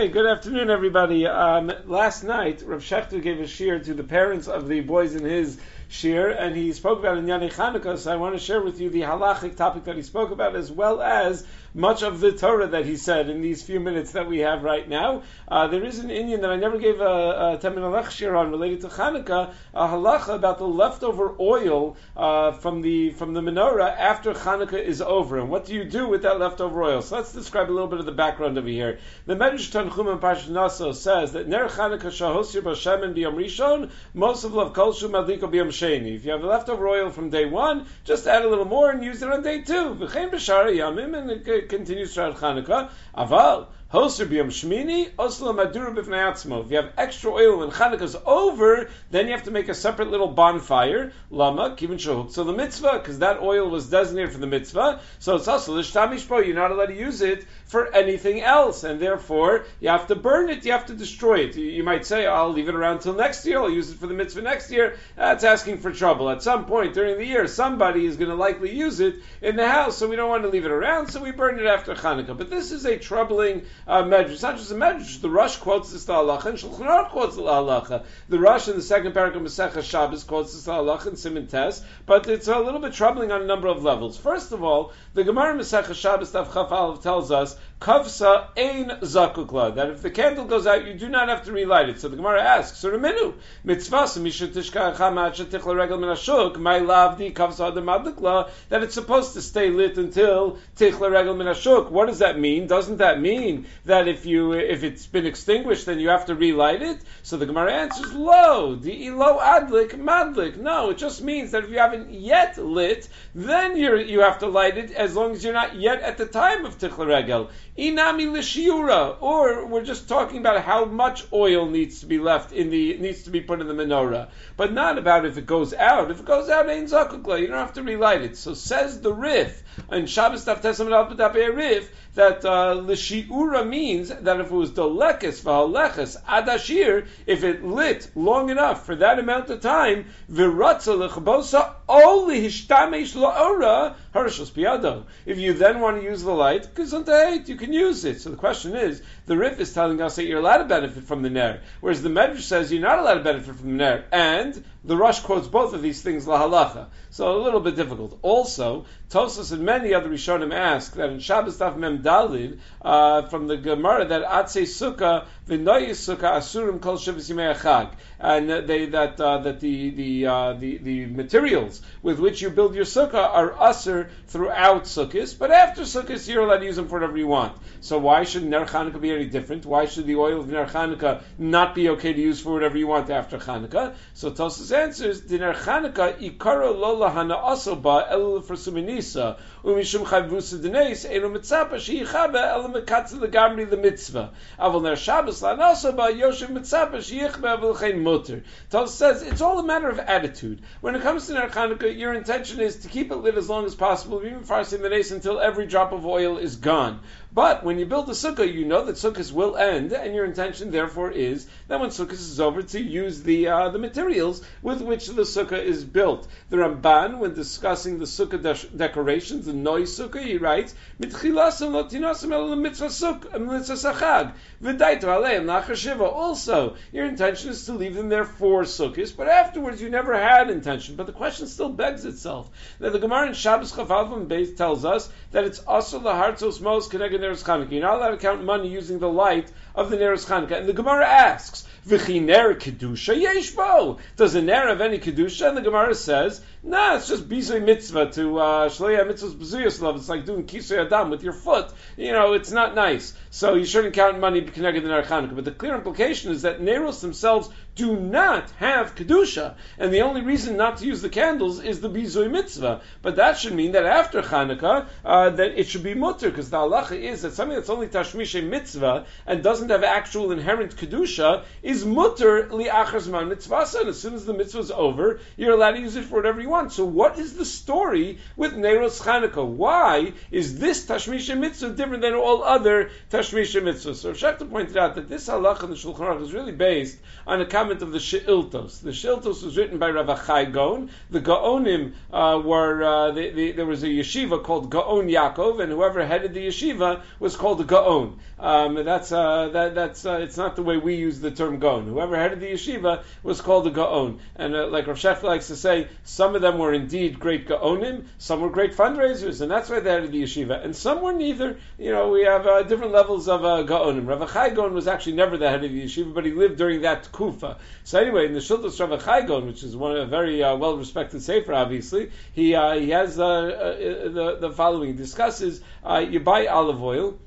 Okay, good afternoon, everybody. Um, last night, Rav Shechter gave a shear to the parents of the boys in his shir, and he spoke about in Yani Chanukah, so I want to share with you the halachic topic that he spoke about, as well as much of the Torah that he said in these few minutes that we have right now. Uh, there is an Indian that I never gave a, a Temin shir on related to Chanukah, a halacha about the leftover oil uh, from the from the menorah after Chanukah is over, and what do you do with that leftover oil? So let's describe a little bit of the background over here. The Medrash Tanchum and Parshat Naso says that Ner Chanukah shahosir b'Shem B'Yom Rishon, most of love kol shu madliko b'Yom sheni. If you have leftover oil from day one, just add a little more and use it on day two. V'chein b'shara yamim, and it continues throughout Chanukah. Aval, If you have extra oil when is over, then you have to make a separate little bonfire. Lama, kivin. So the mitzvah, because that oil was designated for the mitzvah, so it's also l'shtamishpo. You're not allowed to use it for anything else, and therefore you have to burn it. You have to destroy it. You, you might say, "I'll leave it around till next year. I'll use it for the mitzvah next year." That's asking for trouble. At some point during the year, somebody is going to likely use it in the house, so we don't want to leave it around. So we burn it after Chanukah. But this is a troubling uh, medrash. It's not just a medrash. The Rosh quotes this halacha, and Shulchan Aruch quotes the halacha. The Rosh in the second paragraph of Masechah Shabbos quotes this halacha and Simon Tes, but it's a little bit troubling on a number of levels. First of all, the Gemara Masechah Shabbos Tav Chaf tells us kavsa ein zakukla that if the candle goes out, you do not have to relight it. So the Gemara asks, so reminu mitzvah my lavdi kavsa that it's supposed to stay lit until tichla regel minashuk. What does that mean? Doesn't that mean that if you if it's been extinguished, then you have to relight it? So the Gemara answers, lo the lo adlik madlik. No, it just means that if you haven't yet lit, then you you have to light it as long as you're not yet at the time of tichla regel. Inami l'shiura, or we're just talking about how much oil needs to be left in the needs to be put in the menorah, but not about if it goes out. If it goes out, ain't zakukla. You don't have to relight it. So says the Rif in Shabbos Taf Tesam Rif that uh, l'shiura means that if it was delekes v'haleches adashir, if it lit long enough for that amount of time, v'ratza l'chabosa only hishtamesh la'ora harishos piyado. If you then want to use the light, you can use it. So the question is, the Rif is telling us that you're allowed to benefit from the Ner, whereas the Medrash says you're not allowed to benefit from the Ner, and the Rosh quotes both of these things lahalacha. So a little bit difficult. Also, Tosfos and many other Rishonim ask that in Shabbos Daf Mem Dalid uh, from the Gemara that Atse Sukkah and they that uh, that the the, uh, the the materials with which you build your sukkah are usher throughout sukkahs, but after sukkahs you're allowed to use them for whatever you want. So why should Ner Chanukah be any different? Why should the oil of Ner Chanukah not be okay to use for whatever you want after Chanukah? So Tosfos answers, the Ner Chanukah ikaro lo lahana asoba el for suminisa umishum chayvusa denes enu mitzapa sheyichabe el mekatz legamri the mitzvah. Aval Ner Shabbos lanasoba yoshev mitzapa sheyichbe v'lchein mutter. Tosfos says it's all a matter of attitude. When it comes to Ner Chanukah, your intention is to keep it lit as long as possible, even farsing the days until every drop of oil is gone. But when you build a sukkah, you know that sukkahs will end, and your intention, therefore, is that when sukkahs is over, to use the uh, the materials with which the sukkah is built. The Ramban, when discussing the sukkah de- decorations, the noi sukkah, he writes, Also, your intention is to leave them there for sukkahs, but afterwards you never had intention. But the question still begs itself. That the Gemara in Shabbos Beis tells us that it's also the hartzos most connected Neros Chanukah. You're not allowed to count money using the light of the Neros Chanukah. And the Gemara asks, V'chiner kedusha yeshbo. Does a ner have any kedusha? And the Gemara says, Nah, it's just bizoy mitzvah to uh, shleya mitzvahs b'zuyas love. It's like doing kisui adam with your foot. You know, it's not nice. So you shouldn't count money connected to ner Chanukah. But the clear implication is that neros themselves do not have kedusha, and the only reason not to use the candles is the bizoy mitzvah. But that should mean that after Chanukah, uh, that it should be mutter, because the halacha is that something that's only tashmishe mitzvah and doesn't have actual inherent kedusha is mutter li'achar zman mitzvah. And as soon as the mitzvah is over, you're allowed to use it for whatever you want. So what is the story with Neros Chanukah? Why is this tashmisha mitzvah different than all other tashmisha mitzvahs? So Shechta pointed out that this halacha in the Shulchan Aruch is really based on a comment of the She'iltos. The She'iltos was written by Rav Achai. The Gaonim uh, were, uh, the, the, there was a yeshiva called Gaon Yaakov, and whoever headed the yeshiva was called Gaon. Um, that's, uh, that that's uh, it's not the way we use the term gaon. Whoever headed the yeshiva was called a gaon, and uh, like Rav Shech likes to say, some of them were indeed great gaonim, some were great fundraisers, and that's why they headed the yeshiva, and some were neither. You know, we have uh, different levels of uh, gaonim. Rav Achai Gaon was actually never the head of the yeshiva, but he lived during that kufa. So anyway, in the Shiltos Rav Achai Gaon, which is one of a very uh, well respected sefer, obviously, he uh, he has the the following. He discusses you buy olive oil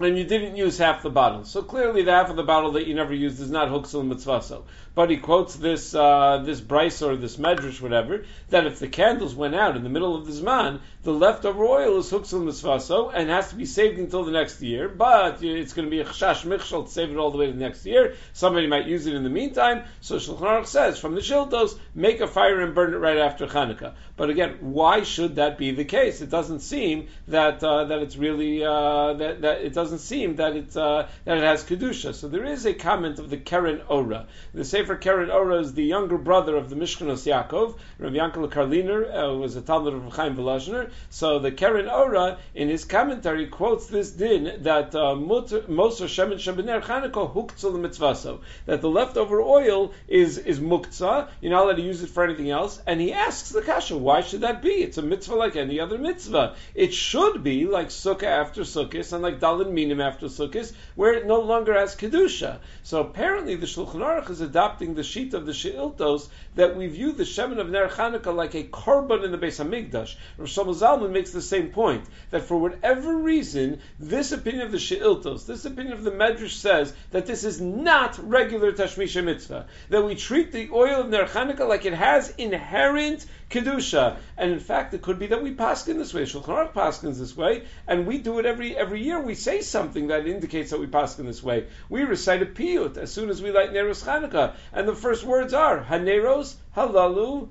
and you didn't use half the bottle. So clearly, the half of the bottle that you never used is not huksel mitzvaso. But he quotes this uh, this bryce or this medrash, whatever, that if the candles went out in the middle of the zman, the leftover oil is huksel mitzvaso and has to be saved until the next year. But it's going to be a chash michshel to save it all the way to the next year. Somebody might use it in the meantime. So Shulchan Aruch says from the shiltos, make a fire and burn it right after Hanukkah. But again, why should that be the case? It doesn't seem that uh, that it's really uh, that that it doesn't seem that it uh, that it has kedusha. So there is a comment of the Keren Ora. The Sefer Keren Ora is the younger brother of the Mishkanos Yaakov. Rabbi Yankel Karliner uh, was a Talmud of Chaim Volozhiner. So the Keren Ora in his commentary quotes this din that uh, Moser Shemin Shebener Chanukah huktzal mitzvaso that the leftover oil is is muktzah. You're not allowed to use it for anything else. And he asks the kasha why should that be? It's a mitzvah like any other mitzvah. It should be like sukkah after sukkah and like dalin minim after sukkah, where it no longer has kedusha. So apparently the Shulchan Aruch is adopting the sheet of the Sheiltos that we view the Shemin of Ner Chanukah like a korban in the Beis Hamikdash. Rosh Zalman makes the same point that for whatever reason, this opinion of the Sheiltos, this opinion of the Medrash says that this is not regular Tashmisha mitzvah. That we treat the oil of Ner Chanukah like it has inherent kedusha. And in fact, it could be that we paskin this way. Shulchan Aruch paskins this way, and we do it every every year. We say something that indicates that we paskin this way. We recite a piyut as soon as we light Neros Chanukah, and the first words are Haneros Halalu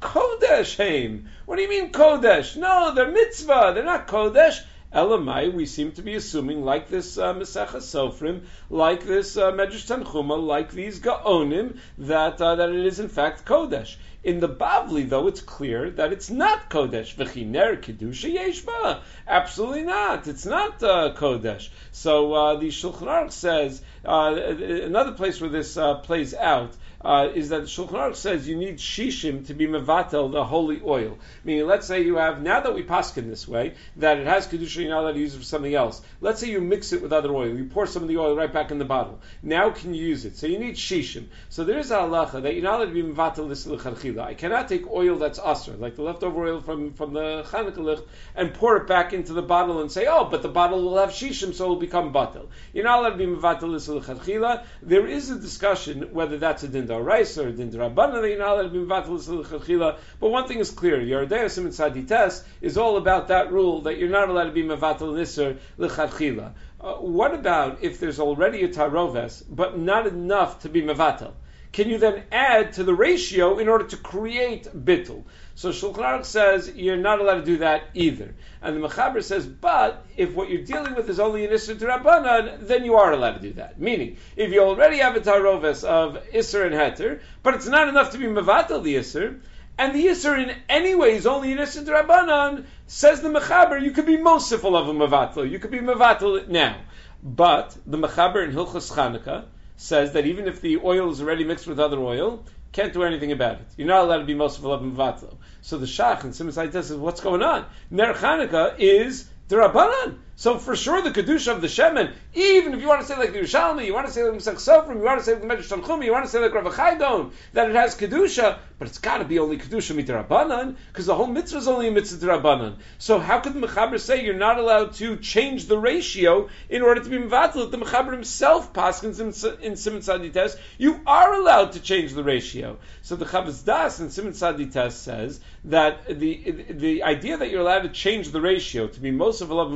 Kodesh Haim. What do you mean Kodesh? No, they're mitzvah. They're not Kodesh. Elamai, we seem to be assuming, like this uh, Sofrim, like this uh, Medrash Tanchuma, like these Gaonim, that uh, that it is in fact Kodesh. In the Bavli, though, it's clear that it's not Kodesh. V'chiner kedusha yeshba. Absolutely not. It's not uh, Kodesh. So uh, the Shulchan Aruch says uh, another place where this uh, plays out uh, is that Shulchan Aruch says you need shishim to be mevatel the holy oil. Meaning, let's say you have now that we paskin this way that it has kedusha, you're not allowed to use it for something else. Let's say you mix it with other oil, you pour some of the oil right back in the bottle. Now can you use it? So you need shishim. So there is a halacha that you're not allowed to be mevatel this lecharchila. I cannot take oil that's asr, like the leftover oil from from the Chanukah and pour it back into the bottle and say, oh, but the bottle will have shishim, so it will become batel. You're not allowed to be lecharchila. There is a discussion whether that's a din Doraisa or Din Rabbanan, you're not allowed to be Mevatel But one thing is clear, Yoreh De'ah Simon Sadites is all about that rule that you're not allowed to be Mevatel Nisr L'chadchila. Uh, what about if there's already a Taroves, but not enough to be Mevatel? Can you then add to the ratio in order to create bittul? So Shulchan Aruch says you're not allowed to do that either. And the Mechaber says, but if what you're dealing with is only an Isser Rabbanan, then you are allowed to do that. Meaning, if you already have a Taroves of Isser and Heter, but it's not enough to be Mavatal the Isser, and the Isser in any way is only an Isser Rabbanan, says the Mechaber, you could be Mosiful of a Mavatal. You could be Mavatal now. But the Mechaber in Hilchas Chanukah says that even if the oil is already mixed with other oil, can't do anything about it. You're not allowed to be most of Vatlo. So the Shach and Simon says, what's going on? Ner Chanukah is the. So for sure, the kedusha of the shemen, even if you want to say like the Yerushalmi, you want to say like Misach Sofrim, you want to say like the Medrash Tanchuma, you want to say like Rav Chaydon, that it has kedusha, but it's got to be only kedusha mitzvah because the whole mitzvah is only a mitzvah rabbanan. So how could the mechaber say you're not allowed to change the ratio in order to be mevatel? The mechaber himself paskins in, in Simon Sadites, you are allowed to change the ratio. So the Chavas Daas in Simon Sadites says that the the idea that you're allowed to change the ratio to be most of a love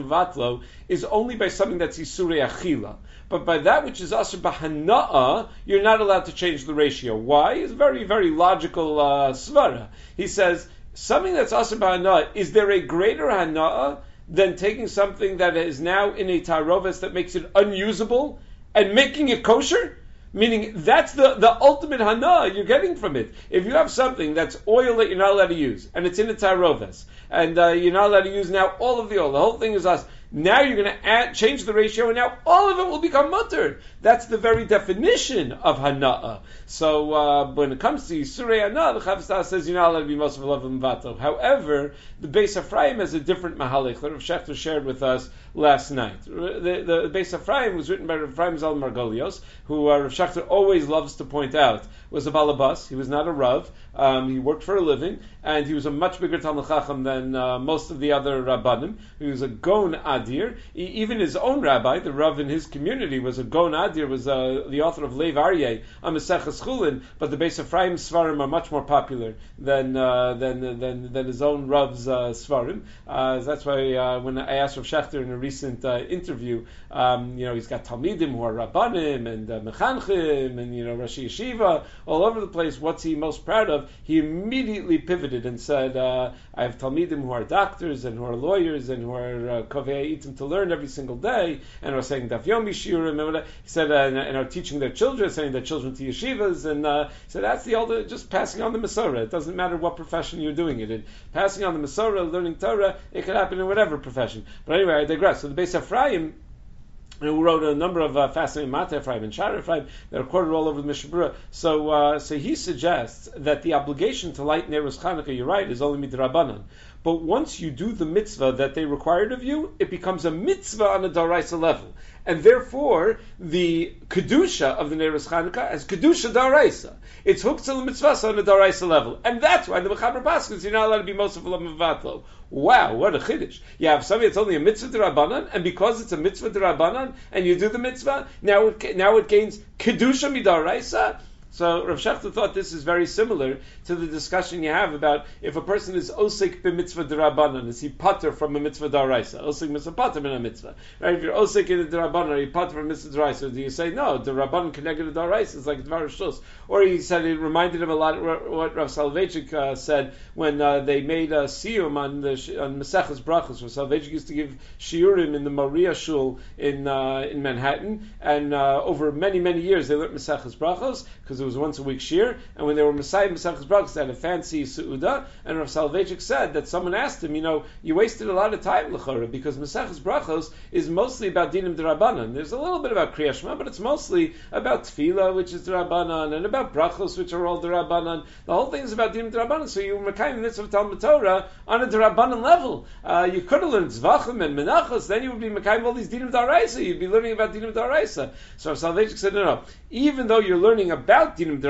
is only by something that's Isurei Achila. But by that which is Asr Bahana'a, you're not allowed to change the ratio. Why? It's very, very logical uh, svara. He says, something that's Asr Bahana'a, is there a greater Hana'a than taking something that is now in a Tarovis that makes it unusable and making it kosher? Meaning that's the, the ultimate hana you're getting from it. If you have something that's oil that you're not allowed to use, and it's in a taroves, and uh, you're not allowed to use now all of the oil, the whole thing is us. Now you're going to add, change the ratio, and now all of it will become mutter. That's the very definition of hana'a. So uh, when it comes to Yisurei Hana'a, the Chavas Daas says you're not allowed to be most of. However, the Beis Ephraim has a different mahalik that Rav Shechter shared with us last night. The, the, the Beis Ephraim was written by Ephraim Zal Margolios, who uh, Rav Shechter always loves to point out was a balabas. He was not a rav. Um, he worked for a living, and he was a much bigger Talmud Chacham than uh, most of the other rabbanim. He was a gon adir. He, even his own rabbi, the rav in his community, was a gon adir. Was uh, the author of Lev Aryeh on Maseches Chulin. But the Beis Ephraim Svarim are much more popular than uh, than, than than his own rav's uh, Svarim. Uh, that's why uh, when I asked Rav Shechter in a recent interview, um, you know, he's got Talmidim who are rabbanim and uh, mechanchim and you know Rashi Yeshiva all over the place. What's he most proud of? He immediately pivoted and said, uh, "I have talmidim who are doctors and who are lawyers and who are uh, kovei to learn every single day, and are saying daf yomi shiurim." He said, uh, and, and, are teaching their children, sending their children to yeshivas, and uh, so that's the older, just passing on the Masorah. It doesn't matter what profession you're doing it in. Passing on the Masorah, learning Torah, it could happen in whatever profession. But anyway, I digress. So the Beis Ephraim who wrote a number of uh, fascinating Mata Ephraim and Shara Ephraim that are quoted all over the Mishna Berura. So, uh, so he suggests that the obligation to light Nerus Chanukah, you're right, is only midrabanan. But once you do the mitzvah that they required of you, it becomes a mitzvah on a daraisa level. And therefore, the kedusha of the Neres Chanukah as kedusha daraisa. It's hooked to the mitzvah on a daraisa level, and that's why the mechaber paskins you're not allowed to be most of a Wow, what a chiddush! You have something that's only a mitzvah derabanan, and because it's a mitzvah derabanan, and you do the mitzvah, now it, now it gains kedusha midaraisa. So Rav Shechter thought this is very similar to the discussion you have about if a person is osik b'mitzvah derabanan, is he pater from a mitzvah daraisa? Osik mitzvah pater in a mitzvah. Right? If you're osik in a derabanan, are you pater from mitzvah daraisa? Do you say no? The rabbanan connected to daraisa is like dvar shus. Or he said it reminded him a lot of what Rav Soloveitchik uh, said when uh, they made a siyum on the on Maseches Brachos. Rav Soloveitchik used to give shiurim in the Moriah Shul in uh, in Manhattan, and uh, over many many years they learned Maseches Brachos because it was once a week shir, and when they were Messiah Masechus Brachos, they had a fancy suuda, and Rav Soloveitchik said that someone asked him, you know, you wasted a lot of time lechora because Masechus Brachos is mostly about dinim derabanan. There's a little bit about kriyashma, but it's mostly about tefillah, which is derabanan, and about brachos, which are all derabanan. The whole thing is about dinim derabanan. So you were mekayim mitzvah Talmud Torah on a derabanan level. Uh, you could have learned zvachim and menachos, then you would be mekayim all these dinim daraisa. You'd be learning about dinim daraisa. So Rav Soloveitchik said, no, no. Even though you're learning about dinim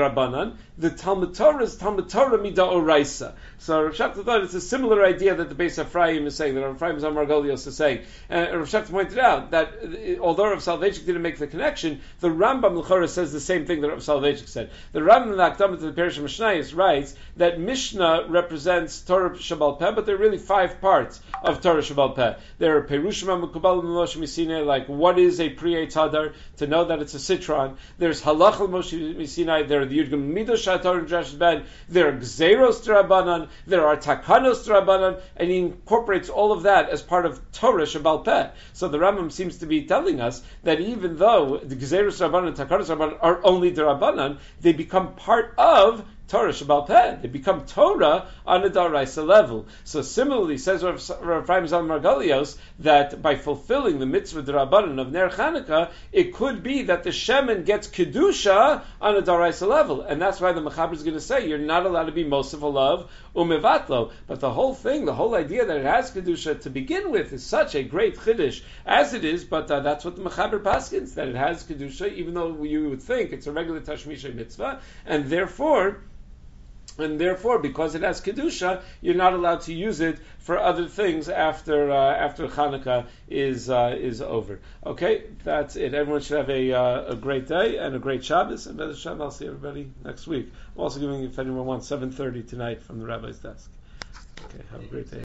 the Talmud Torah is Talmud Torah Mida Oraisa. So Rav Shechter thought it's a similar idea that the Beis Ephraim is saying, that Rav Ephraim Zamargolios is saying. And Rav Shechter pointed out that uh, although Rav Soloveitchik didn't make the connection, the Rambam L'chora says the same thing that Rav Soloveitchik said. The Rambam in the to the Perish Mishnayis writes that Mishnah represents Torah Shabbal Peh, but there are really five parts of Torah Shabbal Peh. There are Perushim HaMukabal Moshe Misine, like what is a Priye Tadar, to know that it's a citron. There's Halach Moshe Misine, there are the Yudgam Midosh HaTorah and Drash Ben, there are Gzeros Drabanan, there are Takanos Drabanan, and he incorporates all of that as part of Torah Shabbal Peh. So the Rambam seems to be telling us that even though the Gzeros Drabanan and Takanos Drabanan are only Drabanan, they become part of Torah Shabbal Peh. They become Torah on a Daraisa level. So similarly, says Rav Chaim Zal Margalios, that by fulfilling the mitzvah Darabanan of Ner Chanukah, it could be that the Shemin gets Kedusha on a Daraisa level. And that's why the Mechaber is going to say, you're not allowed to be Mosif love Umevatlo. But the whole thing, the whole idea that it has Kedusha to begin with is such a great Chiddush as it is, but uh, that's what the Mechaber paskins, that it has Kedusha, even though you would think it's a regular Tashmisha mitzvah, and therefore, and therefore, because it has kedusha, you're not allowed to use it for other things after uh, after Hanukkah is uh, is over. Okay, that's it. Everyone should have a, uh, a great day and a great Shabbos. And Bez I'll see everybody next week. I'm also giving, if anyone wants, 7:30 tonight from the rabbi's desk. Okay, have a great day.